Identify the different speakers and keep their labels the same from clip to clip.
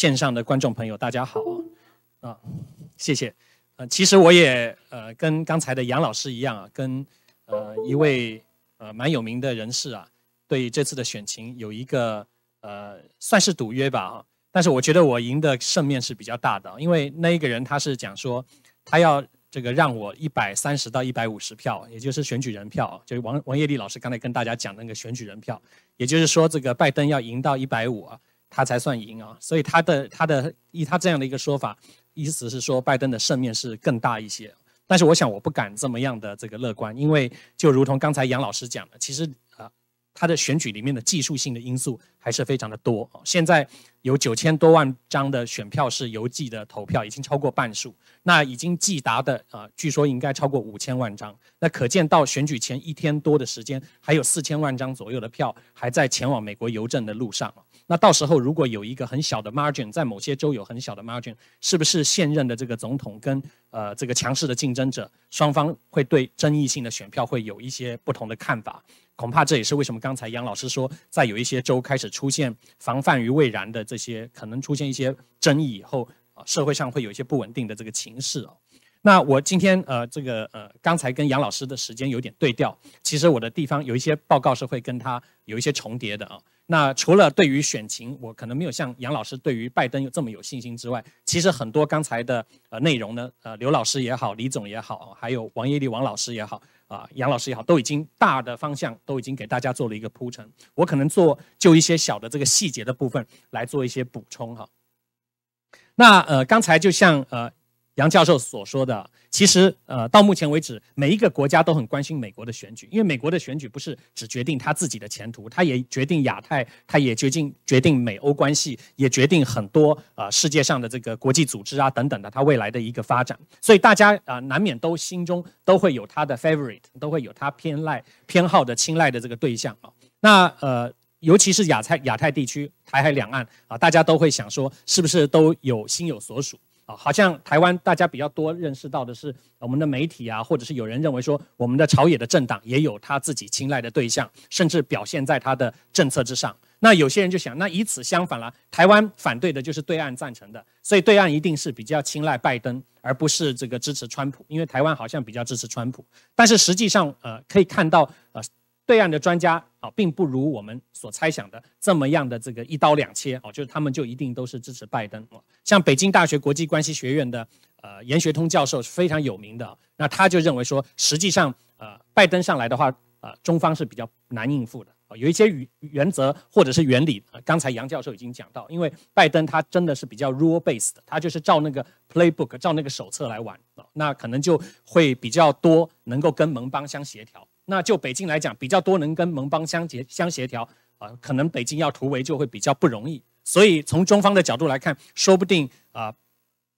Speaker 1: 线上的观众朋友，大家好啊，谢谢。呃，其实我也呃跟刚才的杨老师一样啊，跟呃一位呃蛮有名的人士啊，对这次的选情有一个呃算是赌约吧啊。但是我觉得我赢的胜面是比较大的，因为那一个人他是讲说他要这个让我一百三十到一百五十票，也就是选举人票，就是王王叶丽老师刚才跟大家讲那个选举人票，也就是说这个拜登要赢到一百五啊。他才算赢啊，所以他的他的以他这样的一个说法，意思是说拜登的胜面是更大一些。但是我想我不敢这么样的这个乐观，因为就如同刚才杨老师讲的，其实啊，他的选举里面的技术性的因素还是非常的多。现在有九千多万张的选票是邮寄的投票，已经超过半数。那已经寄达的啊，据说应该超过五千万张。那可见到选举前一天多的时间，还有四千万张左右的票还在前往美国邮政的路上。那到时候如果有一个很小的 margin，在某些州有很小的 margin，是不是现任的这个总统跟呃这个强势的竞争者双方会对争议性的选票会有一些不同的看法？恐怕这也是为什么刚才杨老师说，在有一些州开始出现防范于未然的这些可能出现一些争议以后，啊社会上会有一些不稳定的这个情势哦。那我今天呃这个呃刚才跟杨老师的时间有点对调，其实我的地方有一些报告是会跟他有一些重叠的啊。那除了对于选情，我可能没有像杨老师对于拜登有这么有信心之外，其实很多刚才的呃内容呢，呃刘老师也好，李总也好，还有王业立王老师也好，啊杨老师也好，都已经大的方向都已经给大家做了一个铺陈。我可能做就一些小的这个细节的部分来做一些补充哈。那呃刚才就像呃。杨教授所说的，其实呃，到目前为止，每一个国家都很关心美国的选举，因为美国的选举不是只决定他自己的前途，他也决定亚太，他也决定决定美欧关系，也决定很多呃世界上的这个国际组织啊等等的，他未来的一个发展。所以大家啊，难免都心中都会有他的 favorite，都会有他偏赖偏好的青睐的这个对象啊。那呃，尤其是亚太亚太地区，台海两岸啊，大家都会想说，是不是都有心有所属？好像台湾大家比较多认识到的是，我们的媒体啊，或者是有人认为说，我们的朝野的政党也有他自己青睐的对象，甚至表现在他的政策之上。那有些人就想，那以此相反了，台湾反对的就是对岸赞成的，所以对岸一定是比较青睐拜登，而不是这个支持川普，因为台湾好像比较支持川普。但是实际上，呃，可以看到，呃。对岸的专家啊，并不如我们所猜想的这么样的这个一刀两切哦，就是他们就一定都是支持拜登哦。像北京大学国际关系学院的呃严学通教授是非常有名的，那他就认为说，实际上呃拜登上来的话，呃中方是比较难应付的，有一些原原则或者是原理，刚才杨教授已经讲到，因为拜登他真的是比较 rule based，他就是照那个 playbook，照那个手册来玩，那可能就会比较多能够跟盟邦相协调。那就北京来讲，比较多能跟盟邦相结相协调啊，可能北京要突围就会比较不容易。所以从中方的角度来看，说不定啊，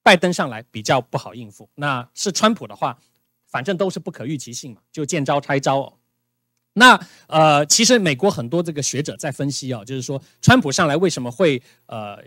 Speaker 1: 拜登上来比较不好应付。那是川普的话，反正都是不可预期性嘛，就见招拆招。哦那呃，其实美国很多这个学者在分析啊，就是说川普上来为什么会呃。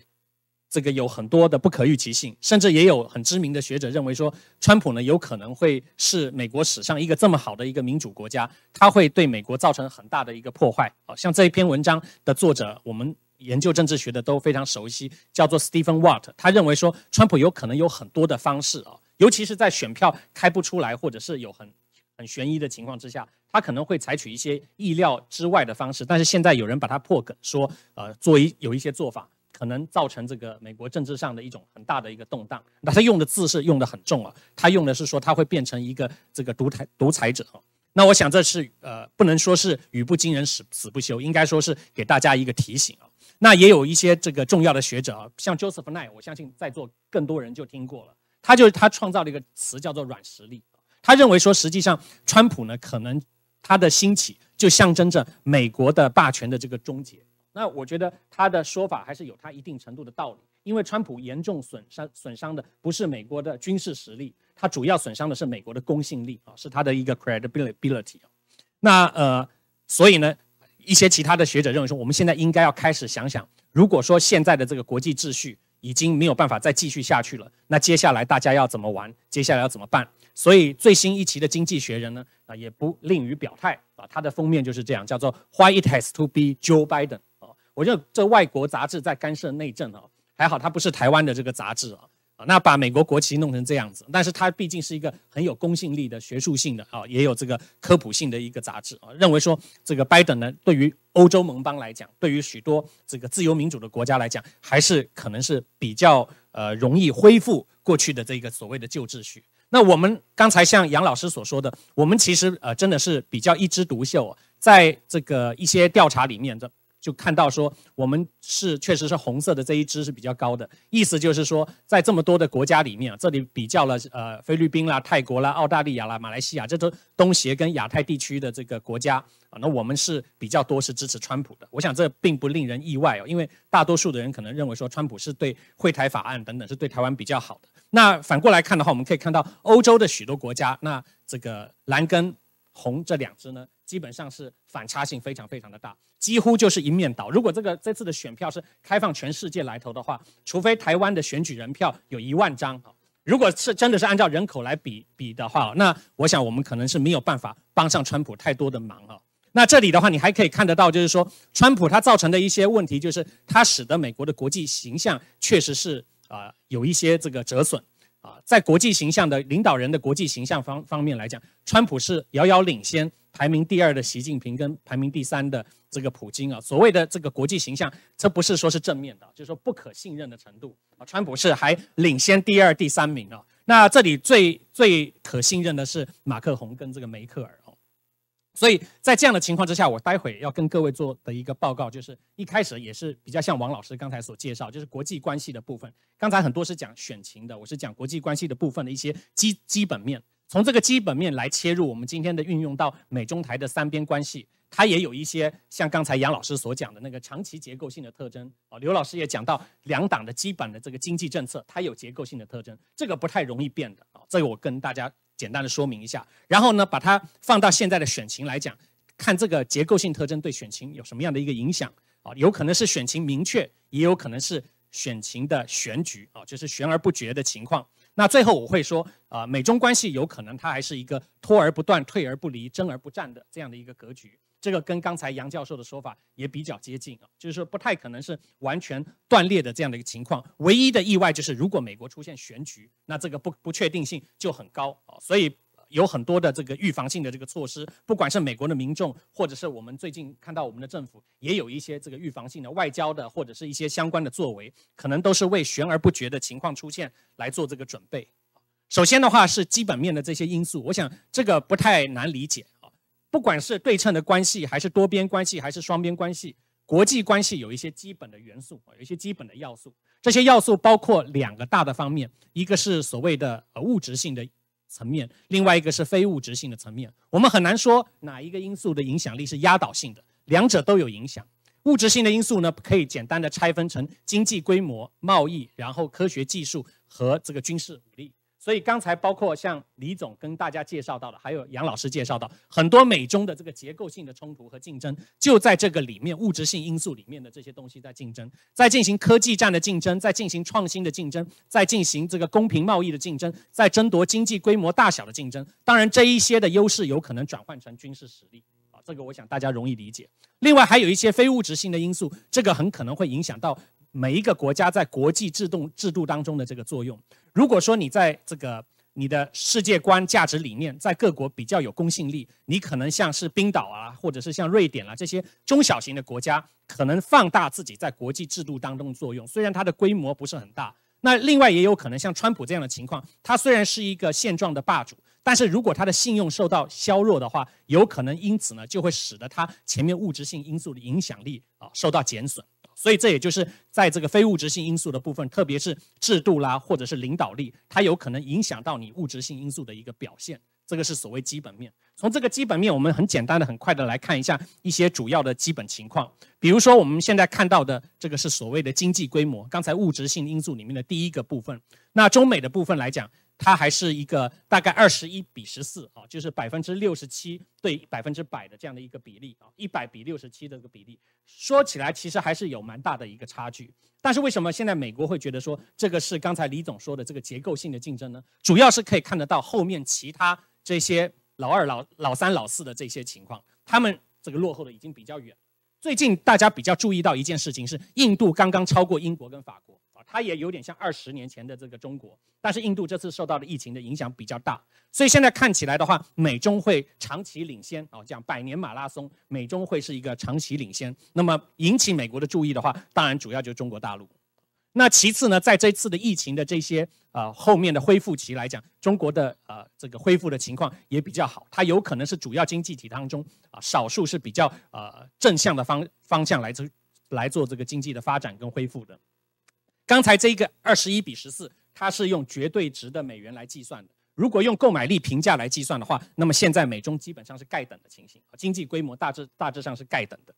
Speaker 1: 这个有很多的不可预期性，甚至也有很知名的学者认为说，川普呢有可能会是美国史上一个这么好的一个民主国家，他会对美国造成很大的一个破坏。啊，像这一篇文章的作者，我们研究政治学的都非常熟悉，叫做 Stephen Watt。他认为说，川普有可能有很多的方式啊，尤其是在选票开不出来或者是有很很悬疑的情况之下，他可能会采取一些意料之外的方式。但是现在有人把它破梗说，呃，做一有一些做法。可能造成这个美国政治上的一种很大的一个动荡。那他用的字是用的很重啊，他用的是说他会变成一个这个独裁独裁者。那我想这是呃不能说是语不惊人死死不休，应该说是给大家一个提醒啊。那也有一些这个重要的学者啊，像 Joseph Nye，我相信在座更多人就听过了。他就是他创造了一个词叫做软实力。他认为说实际上川普呢可能他的兴起就象征着美国的霸权的这个终结。那我觉得他的说法还是有他一定程度的道理，因为川普严重损伤损伤的不是美国的军事实力，他主要损伤的是美国的公信力啊，是他的一个 credibility。那呃，所以呢，一些其他的学者认为说，我们现在应该要开始想想，如果说现在的这个国际秩序已经没有办法再继续下去了，那接下来大家要怎么玩？接下来要怎么办？所以最新一期的《经济学人》呢，啊，也不吝于表态啊，它的封面就是这样，叫做 Why it has to be Joe Biden。我觉得这外国杂志在干涉内政啊，还好它不是台湾的这个杂志啊。啊，那把美国国旗弄成这样子，但是它毕竟是一个很有公信力的学术性的啊，也有这个科普性的一个杂志啊，认为说这个拜登呢，对于欧洲盟邦来讲，对于许多这个自由民主的国家来讲，还是可能是比较呃容易恢复过去的这个所谓的旧秩序。那我们刚才像杨老师所说的，我们其实呃真的是比较一枝独秀，啊在这个一些调查里面的。就看到说，我们是确实是红色的这一支是比较高的，意思就是说，在这么多的国家里面啊，这里比较了呃菲律宾啦、泰国啦、澳大利亚啦、马来西亚，这都东协跟亚太地区的这个国家啊，那我们是比较多是支持川普的。我想这并不令人意外哦，因为大多数的人可能认为说，川普是对会台法案等等是对台湾比较好的。那反过来看的话，我们可以看到欧洲的许多国家，那这个蓝跟红这两支呢？基本上是反差性非常非常的大，几乎就是一面倒。如果这个这次的选票是开放全世界来投的话，除非台湾的选举人票有一万张，如果是真的是按照人口来比比的话，那我想我们可能是没有办法帮上川普太多的忙啊。那这里的话，你还可以看得到，就是说川普他造成的一些问题，就是他使得美国的国际形象确实是啊有一些这个折损。啊，在国际形象的领导人的国际形象方方面来讲，川普是遥遥领先排名第二的习近平跟排名第三的这个普京啊。所谓的这个国际形象，这不是说是正面的，就是说不可信任的程度啊。川普是还领先第二、第三名啊。那这里最最可信任的是马克宏跟这个梅克尔。所以在这样的情况之下，我待会要跟各位做的一个报告，就是一开始也是比较像王老师刚才所介绍，就是国际关系的部分。刚才很多是讲选情的，我是讲国际关系的部分的一些基基本面。从这个基本面来切入，我们今天的运用到美中台的三边关系，它也有一些像刚才杨老师所讲的那个长期结构性的特征。啊，刘老师也讲到两党的基本的这个经济政策，它有结构性的特征，这个不太容易变的啊。这个我跟大家。简单的说明一下，然后呢，把它放到现在的选情来讲，看这个结构性特征对选情有什么样的一个影响啊？有可能是选情明确，也有可能是选情的选举啊，就是悬而不决的情况。那最后我会说啊，美中关系有可能它还是一个拖而不断、退而不离、争而不战的这样的一个格局。这个跟刚才杨教授的说法也比较接近啊，就是说不太可能是完全断裂的这样的一个情况。唯一的意外就是，如果美国出现选举，那这个不不确定性就很高啊。所以有很多的这个预防性的这个措施，不管是美国的民众，或者是我们最近看到我们的政府，也有一些这个预防性的外交的或者是一些相关的作为，可能都是为悬而不决的情况出现来做这个准备。首先的话是基本面的这些因素，我想这个不太难理解。不管是对称的关系，还是多边关系，还是双边关系，国际关系有一些基本的元素，有一些基本的要素。这些要素包括两个大的方面，一个是所谓的呃物质性的层面，另外一个是非物质性的层面。我们很难说哪一个因素的影响力是压倒性的，两者都有影响。物质性的因素呢，可以简单的拆分成经济规模、贸易，然后科学技术和这个军事武力。所以刚才包括像李总跟大家介绍到的，还有杨老师介绍到很多美中的这个结构性的冲突和竞争，就在这个里面物质性因素里面的这些东西在竞争，在进行科技战的竞争，在进行创新的竞争，在进行这个公平贸易的竞争，在争夺经济规模大小的竞争。当然，这一些的优势有可能转换成军事实力啊，这个我想大家容易理解。另外还有一些非物质性的因素，这个很可能会影响到。每一个国家在国际制度制度当中的这个作用，如果说你在这个你的世界观、价值理念在各国比较有公信力，你可能像是冰岛啊，或者是像瑞典啊这些中小型的国家，可能放大自己在国际制度当中的作用，虽然它的规模不是很大。那另外也有可能像川普这样的情况，他虽然是一个现状的霸主，但是如果他的信用受到削弱的话，有可能因此呢就会使得他前面物质性因素的影响力啊受到减损。所以这也就是在这个非物质性因素的部分，特别是制度啦，或者是领导力，它有可能影响到你物质性因素的一个表现。这个是所谓基本面。从这个基本面，我们很简单的、很快的来看一下一些主要的基本情况。比如说我们现在看到的这个是所谓的经济规模，刚才物质性因素里面的第一个部分。那中美的部分来讲。它还是一个大概二十一比十四啊，就是百分之六十七对百分之百的这样的一个比例啊，一百比六十七的一个比例，说起来其实还是有蛮大的一个差距。但是为什么现在美国会觉得说这个是刚才李总说的这个结构性的竞争呢？主要是可以看得到后面其他这些老二、老老三、老四的这些情况，他们这个落后的已经比较远。最近大家比较注意到一件事情是，印度刚刚超过英国跟法国。它也有点像二十年前的这个中国，但是印度这次受到的疫情的影响比较大，所以现在看起来的话，美中会长期领先啊，讲百年马拉松，美中会是一个长期领先。那么引起美国的注意的话，当然主要就是中国大陆。那其次呢，在这次的疫情的这些呃后面的恢复期来讲，中国的呃这个恢复的情况也比较好，它有可能是主要经济体当中啊少数是比较呃正向的方方向来做来做这个经济的发展跟恢复的。刚才这个二十一比十四，它是用绝对值的美元来计算的。如果用购买力评价来计算的话，那么现在美中基本上是概等的情形，经济规模大致大致上是概等的。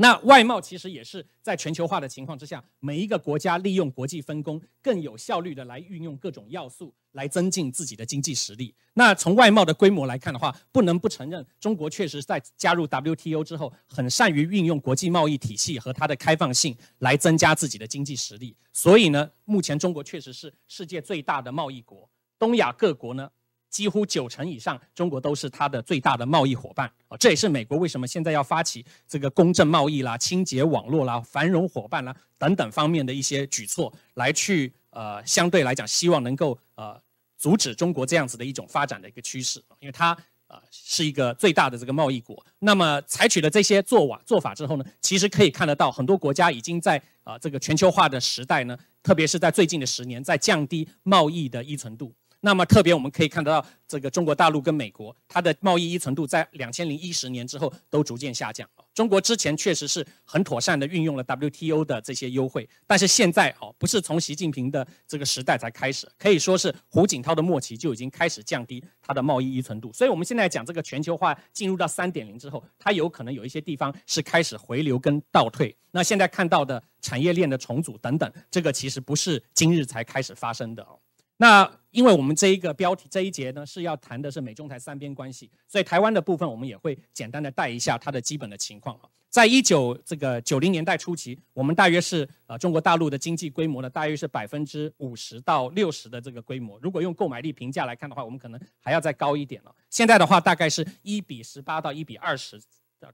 Speaker 1: 那外贸其实也是在全球化的情况之下，每一个国家利用国际分工，更有效率的来运用各种要素，来增进自己的经济实力。那从外贸的规模来看的话，不能不承认，中国确实在加入 WTO 之后，很善于运用国际贸易体系和它的开放性来增加自己的经济实力。所以呢，目前中国确实是世界最大的贸易国，东亚各国呢。几乎九成以上，中国都是它的最大的贸易伙伴啊！这也是美国为什么现在要发起这个公正贸易啦、清洁网络啦、繁荣伙伴啦等等方面的一些举措，来去呃相对来讲，希望能够呃阻止中国这样子的一种发展的一个趋势，因为它呃是一个最大的这个贸易国。那么采取了这些做法做法之后呢，其实可以看得到，很多国家已经在啊这个全球化的时代呢，特别是在最近的十年，在降低贸易的依存度。那么特别我们可以看得到，这个中国大陆跟美国，它的贸易依存度在两千零一十年之后都逐渐下降。中国之前确实是很妥善的运用了 WTO 的这些优惠，但是现在哦，不是从习近平的这个时代才开始，可以说是胡锦涛的末期就已经开始降低它的贸易依存度。所以我们现在讲这个全球化进入到三点零之后，它有可能有一些地方是开始回流跟倒退。那现在看到的产业链的重组等等，这个其实不是今日才开始发生的哦。那因为我们这一个标题这一节呢是要谈的是美中台三边关系，所以台湾的部分我们也会简单的带一下它的基本的情况啊。在一九这个九零年代初期，我们大约是呃中国大陆的经济规模呢，大约是百分之五十到六十的这个规模。如果用购买力评价来看的话，我们可能还要再高一点了。现在的话，大概是一比十八到一比二十。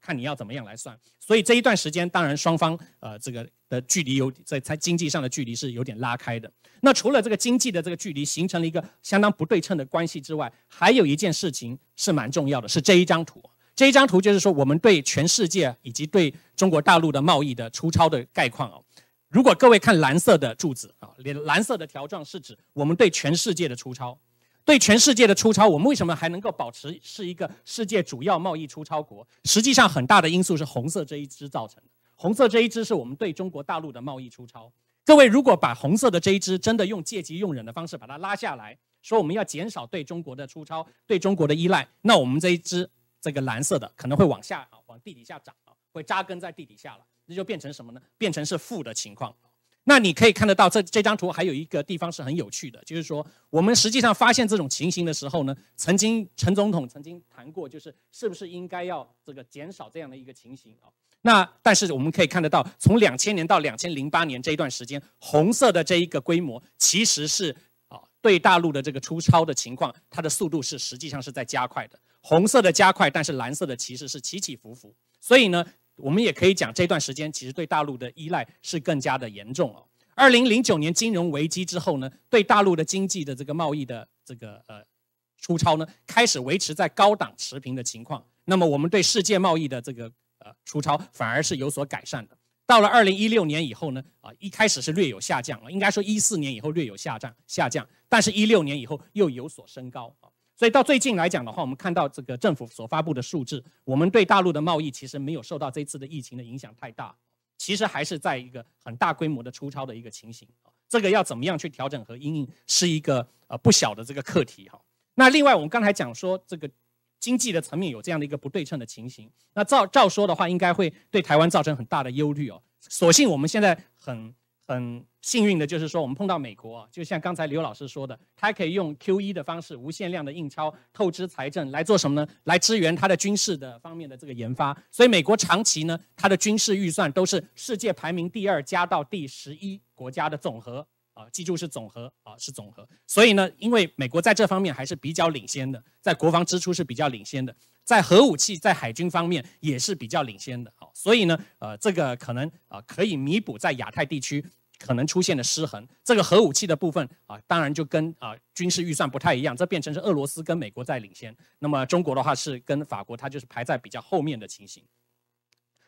Speaker 1: 看你要怎么样来算，所以这一段时间，当然双方呃这个的距离有在在经济上的距离是有点拉开的。那除了这个经济的这个距离形成了一个相当不对称的关系之外，还有一件事情是蛮重要的，是这一张图。这一张图就是说，我们对全世界以及对中国大陆的贸易的粗糙的概况哦。如果各位看蓝色的柱子啊，连蓝色的条状是指我们对全世界的粗糙。对全世界的出超，我们为什么还能够保持是一个世界主要贸易出超国？实际上，很大的因素是红色这一支造成的。红色这一支是我们对中国大陆的贸易出超。各位，如果把红色的这一支真的用借机用人的方式把它拉下来，说我们要减少对中国的出超、对中国的依赖，那我们这一支这个蓝色的可能会往下啊，往地底下涨啊，会扎根在地底下了，那就变成什么呢？变成是负的情况。那你可以看得到，这这张图还有一个地方是很有趣的，就是说我们实际上发现这种情形的时候呢，曾经陈总统曾经谈过，就是是不是应该要这个减少这样的一个情形啊？那但是我们可以看得到，从两千年到两千零八年这一段时间，红色的这一个规模其实是啊对大陆的这个出超的情况，它的速度是实际上是在加快的。红色的加快，但是蓝色的其实是起起伏伏。所以呢。我们也可以讲，这段时间其实对大陆的依赖是更加的严重哦。二零零九年金融危机之后呢，对大陆的经济的这个贸易的这个呃出超呢，开始维持在高档持平的情况。那么我们对世界贸易的这个呃出超反而是有所改善的。到了二零一六年以后呢，啊一开始是略有下降啊，应该说一四年以后略有下降下降，但是一六年以后又有所升高啊。所以到最近来讲的话，我们看到这个政府所发布的数字，我们对大陆的贸易其实没有受到这次的疫情的影响太大，其实还是在一个很大规模的出超的一个情形这个要怎么样去调整和应应，是一个呃不小的这个课题哈。那另外我们刚才讲说这个经济的层面有这样的一个不对称的情形，那照照说的话，应该会对台湾造成很大的忧虑哦。所幸我们现在很。很幸运的就是说，我们碰到美国，就像刚才刘老师说的，他可以用 Q 一的方式，无限量的印钞、透支财政来做什么呢？来支援他的军事的方面的这个研发。所以美国长期呢，它的军事预算都是世界排名第二加到第十一国家的总和。啊，记住是总和啊，是总和。所以呢，因为美国在这方面还是比较领先的，在国防支出是比较领先的，在核武器、在海军方面也是比较领先的。好，所以呢，呃，这个可能啊可以弥补在亚太地区可能出现的失衡。这个核武器的部分啊，当然就跟啊军事预算不太一样，这变成是俄罗斯跟美国在领先，那么中国的话是跟法国，它就是排在比较后面的情形。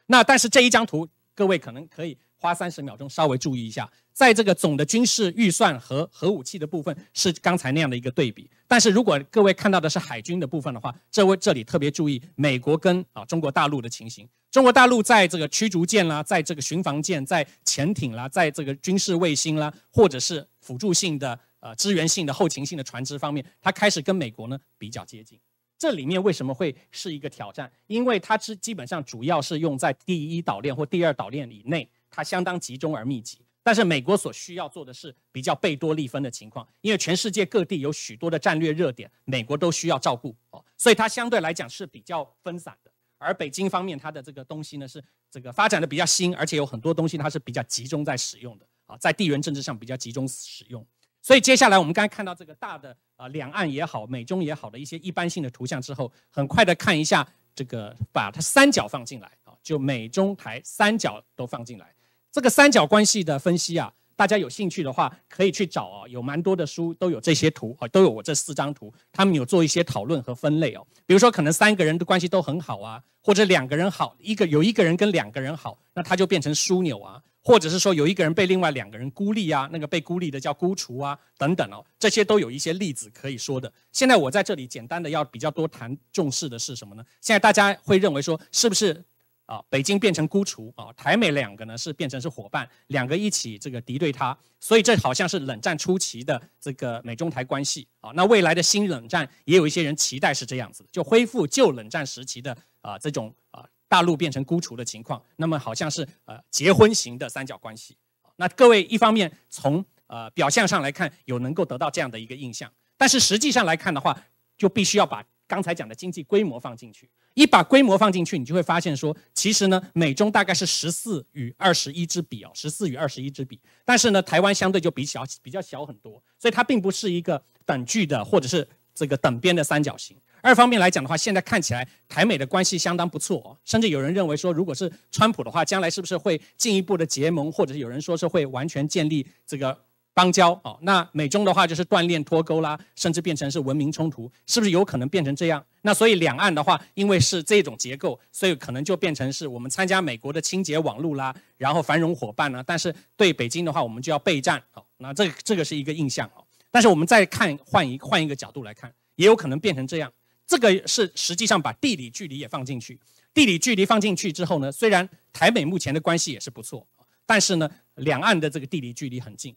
Speaker 1: 那但是这一张图，各位可能可以。花三十秒钟稍微注意一下，在这个总的军事预算和核武器的部分是刚才那样的一个对比。但是如果各位看到的是海军的部分的话，这位这里特别注意美国跟啊中国大陆的情形。中国大陆在这个驱逐舰啦，在这个巡防舰、在潜艇啦，在这个军事卫星啦，或者是辅助性的呃支援性的后勤性的船只方面，它开始跟美国呢比较接近。这里面为什么会是一个挑战？因为它是基本上主要是用在第一岛链或第二岛链以内。它相当集中而密集，但是美国所需要做的是比较贝多利分的情况，因为全世界各地有许多的战略热点，美国都需要照顾哦，所以它相对来讲是比较分散的。而北京方面，它的这个东西呢是这个发展的比较新，而且有很多东西它是比较集中在使用的啊，在地缘政治上比较集中使用。所以接下来我们刚才看到这个大的啊两岸也好，美中也好的一些一般性的图像之后，很快的看一下这个把它三角放进来啊，就美中台三角都放进来。这个三角关系的分析啊，大家有兴趣的话可以去找啊，有蛮多的书都有这些图啊，都有我这四张图，他们有做一些讨论和分类哦。比如说，可能三个人的关系都很好啊，或者两个人好，一个有一个人跟两个人好，那他就变成枢纽啊，或者是说有一个人被另外两个人孤立啊，那个被孤立的叫孤雏啊，等等哦，这些都有一些例子可以说的。现在我在这里简单的要比较多谈重视的是什么呢？现在大家会认为说，是不是？啊，北京变成孤雏啊，台美两个呢是变成是伙伴，两个一起这个敌对它，所以这好像是冷战初期的这个美中台关系啊。那未来的新冷战也有一些人期待是这样子，就恢复旧冷战时期的啊这种啊大陆变成孤雏的情况。那么好像是呃结婚型的三角关系。那各位一方面从呃表象上来看有能够得到这样的一个印象，但是实际上来看的话，就必须要把刚才讲的经济规模放进去。一把规模放进去，你就会发现说，其实呢，美中大概是十四与二十一之比哦，十四与二十一之比。但是呢，台湾相对就比小，比较小很多，所以它并不是一个等距的或者是这个等边的三角形。二方面来讲的话，现在看起来台美的关系相当不错哦，甚至有人认为说，如果是川普的话，将来是不是会进一步的结盟，或者是有人说是会完全建立这个。邦交哦，那美中的话就是锻炼脱钩啦，甚至变成是文明冲突，是不是有可能变成这样？那所以两岸的话，因为是这种结构，所以可能就变成是我们参加美国的清洁网路啦，然后繁荣伙伴呢。但是对北京的话，我们就要备战哦。那这这个是一个印象哦。但是我们再看换一换一个角度来看，也有可能变成这样。这个是实际上把地理距离也放进去，地理距离放进去之后呢，虽然台美目前的关系也是不错，但是呢，两岸的这个地理距离很近。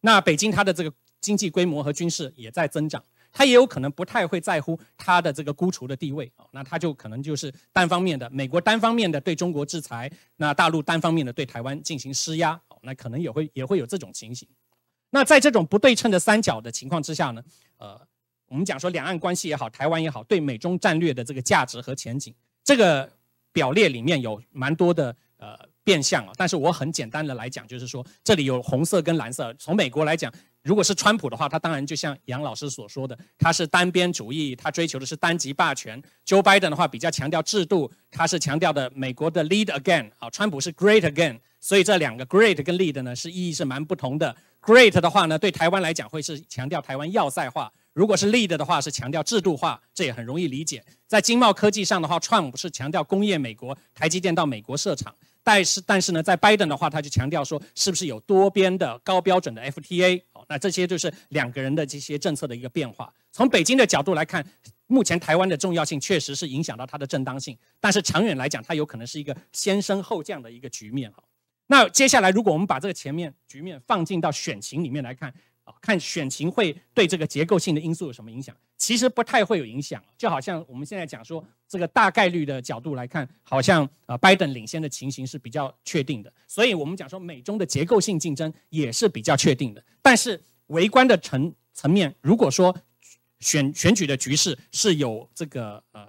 Speaker 1: 那北京它的这个经济规模和军事也在增长，它也有可能不太会在乎它的这个孤雏的地位啊，那它就可能就是单方面的美国单方面的对中国制裁，那大陆单方面的对台湾进行施压，那可能也会也会有这种情形。那在这种不对称的三角的情况之下呢，呃，我们讲说两岸关系也好，台湾也好，对美中战略的这个价值和前景，这个表列里面有蛮多的呃。变相啊，但是我很简单的来讲，就是说这里有红色跟蓝色。从美国来讲，如果是川普的话，他当然就像杨老师所说的，他是单边主义，他追求的是单极霸权。Joe Biden 的话比较强调制度，他是强调的美国的 lead again 啊，川普是 great again。所以这两个 great 跟 lead 呢是意义是蛮不同的。great 的话呢，对台湾来讲会是强调台湾要塞化；如果是 lead 的话是强调制度化，这也很容易理解。在经贸科技上的话，Trump 是强调工业美国，台积电到美国设厂。但是，但是呢，在拜登的话，他就强调说，是不是有多边的高标准的 FTA？好，那这些就是两个人的这些政策的一个变化。从北京的角度来看，目前台湾的重要性确实是影响到它的正当性，但是长远来讲，它有可能是一个先升后降的一个局面。哈，那接下来，如果我们把这个前面局面放进到选情里面来看。看选情会对这个结构性的因素有什么影响？其实不太会有影响，就好像我们现在讲说，这个大概率的角度来看，好像啊拜登领先的情形是比较确定的。所以我们讲说，美中的结构性竞争也是比较确定的。但是围观的层层面，如果说选选举的局势是有这个呃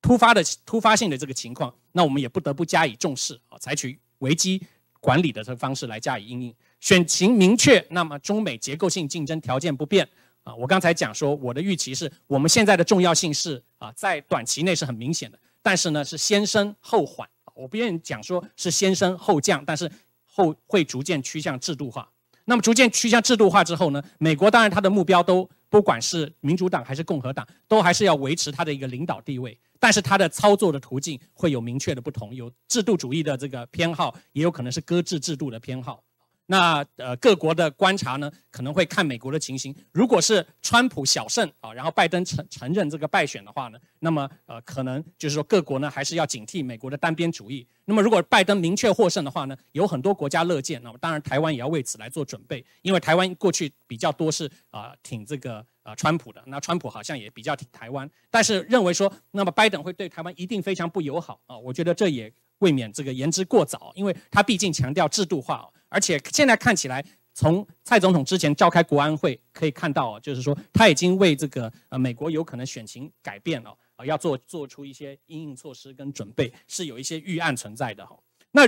Speaker 1: 突发的突发性的这个情况，那我们也不得不加以重视啊，采取危机管理的这个方式来加以应应。选情明确，那么中美结构性竞争条件不变啊。我刚才讲说，我的预期是我们现在的重要性是啊，在短期内是很明显的，但是呢是先升后缓。我不愿意讲说是先升后降，但是后会逐渐趋向制度化。那么逐渐趋向制度化之后呢，美国当然它的目标都不管是民主党还是共和党，都还是要维持它的一个领导地位。但是它的操作的途径会有明确的不同，有制度主义的这个偏好，也有可能是搁置制度的偏好。那呃，各国的观察呢，可能会看美国的情形。如果是川普小胜啊，然后拜登承承认这个败选的话呢，那么呃，可能就是说各国呢还是要警惕美国的单边主义。那么如果拜登明确获胜的话呢，有很多国家乐见。那么当然台湾也要为此来做准备，因为台湾过去比较多是啊挺这个呃川普的，那川普好像也比较挺台湾，但是认为说那么拜登会对台湾一定非常不友好啊，我觉得这也未免这个言之过早，因为他毕竟强调制度化。而且现在看起来，从蔡总统之前召开国安会可以看到，就是说他已经为这个呃美国有可能选情改变了啊，要做做出一些应应措施跟准备，是有一些预案存在的哈。那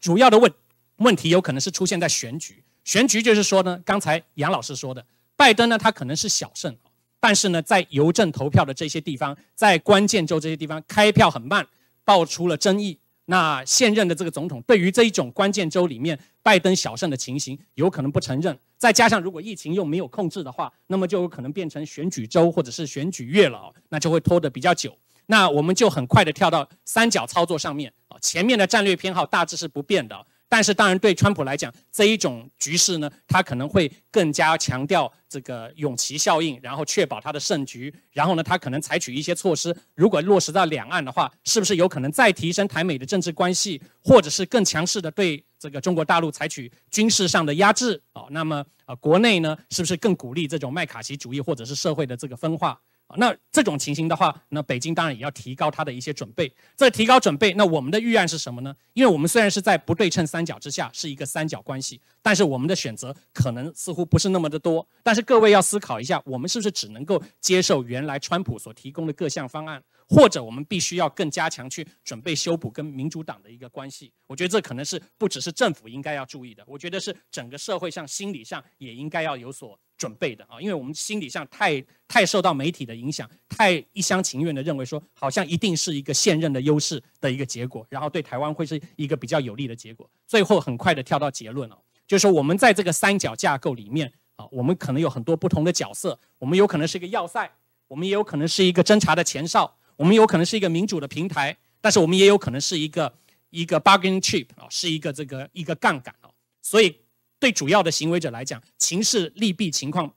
Speaker 1: 主要的问问题有可能是出现在选举，选举就是说呢，刚才杨老师说的，拜登呢他可能是小胜，但是呢在邮政投票的这些地方，在关键州这些地方开票很慢，爆出了争议。那现任的这个总统对于这一种关键州里面拜登小胜的情形，有可能不承认。再加上如果疫情又没有控制的话，那么就有可能变成选举州或者是选举月了，那就会拖得比较久。那我们就很快的跳到三角操作上面啊，前面的战略偏好大致是不变的。但是，当然，对川普来讲，这一种局势呢，他可能会更加强调这个永期效应，然后确保他的胜局。然后呢，他可能采取一些措施，如果落实到两岸的话，是不是有可能再提升台美的政治关系，或者是更强势的对这个中国大陆采取军事上的压制？哦，那么呃，国内呢，是不是更鼓励这种麦卡锡主义，或者是社会的这个分化？那这种情形的话，那北京当然也要提高它的一些准备。在提高准备，那我们的预案是什么呢？因为我们虽然是在不对称三角之下，是一个三角关系，但是我们的选择可能似乎不是那么的多。但是各位要思考一下，我们是不是只能够接受原来川普所提供的各项方案？或者我们必须要更加强去准备修补跟民主党的一个关系，我觉得这可能是不只是政府应该要注意的，我觉得是整个社会上心理上也应该要有所准备的啊，因为我们心理上太太受到媒体的影响，太一厢情愿的认为说好像一定是一个现任的优势的一个结果，然后对台湾会是一个比较有利的结果，最后很快的跳到结论了，就是说我们在这个三角架构里面啊，我们可能有很多不同的角色，我们有可能是一个要塞，我们也有可能是一个侦查的前哨。我们有可能是一个民主的平台，但是我们也有可能是一个一个 bargaining chip 啊，是一个这个一个杠杆哦。所以对主要的行为者来讲，情势利弊情况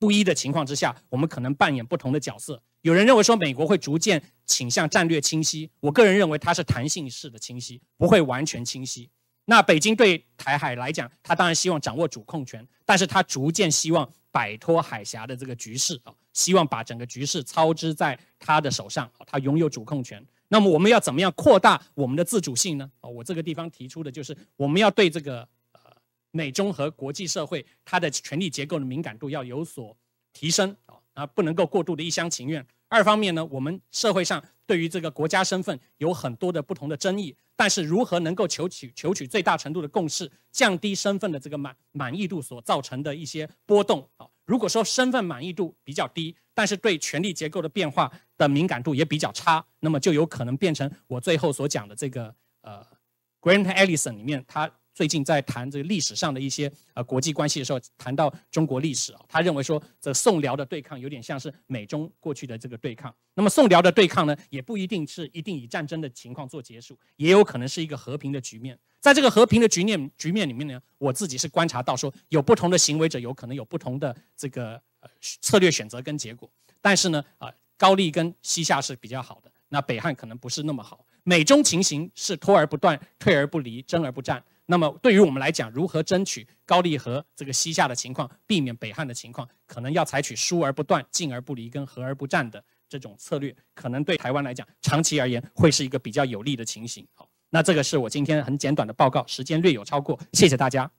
Speaker 1: 不一的情况之下，我们可能扮演不同的角色。有人认为说美国会逐渐倾向战略清晰，我个人认为它是弹性式的清晰，不会完全清晰。那北京对台海来讲，他当然希望掌握主控权，但是他逐渐希望摆脱海峡的这个局势啊。希望把整个局势操之在他的手上，他拥有主控权。那么我们要怎么样扩大我们的自主性呢？啊我这个地方提出的就是我们要对这个呃美中和国际社会它的权力结构的敏感度要有所提升啊，啊不能够过度的一厢情愿。二方面呢，我们社会上对于这个国家身份有很多的不同的争议，但是如何能够求取求取最大程度的共识，降低身份的这个满满意度所造成的一些波动啊？如果说身份满意度比较低，但是对权力结构的变化的敏感度也比较差，那么就有可能变成我最后所讲的这个呃，Grant Ellison 里面他。最近在谈这个历史上的一些呃国际关系的时候，谈到中国历史啊，他认为说这宋辽的对抗有点像是美中过去的这个对抗。那么宋辽的对抗呢，也不一定是一定以战争的情况做结束，也有可能是一个和平的局面。在这个和平的局面局面里面呢，我自己是观察到说，有不同的行为者有可能有不同的这个呃策略选择跟结果。但是呢，啊高丽跟西夏是比较好的，那北汉可能不是那么好。美中情形是拖而不断，退而不离，争而不战。那么对于我们来讲，如何争取高丽和这个西夏的情况，避免北汉的情况，可能要采取疏而不断、进而不离跟和而不战的这种策略，可能对台湾来讲，长期而言会是一个比较有利的情形。好，那这个是我今天很简短的报告，时间略有超过，谢谢大家。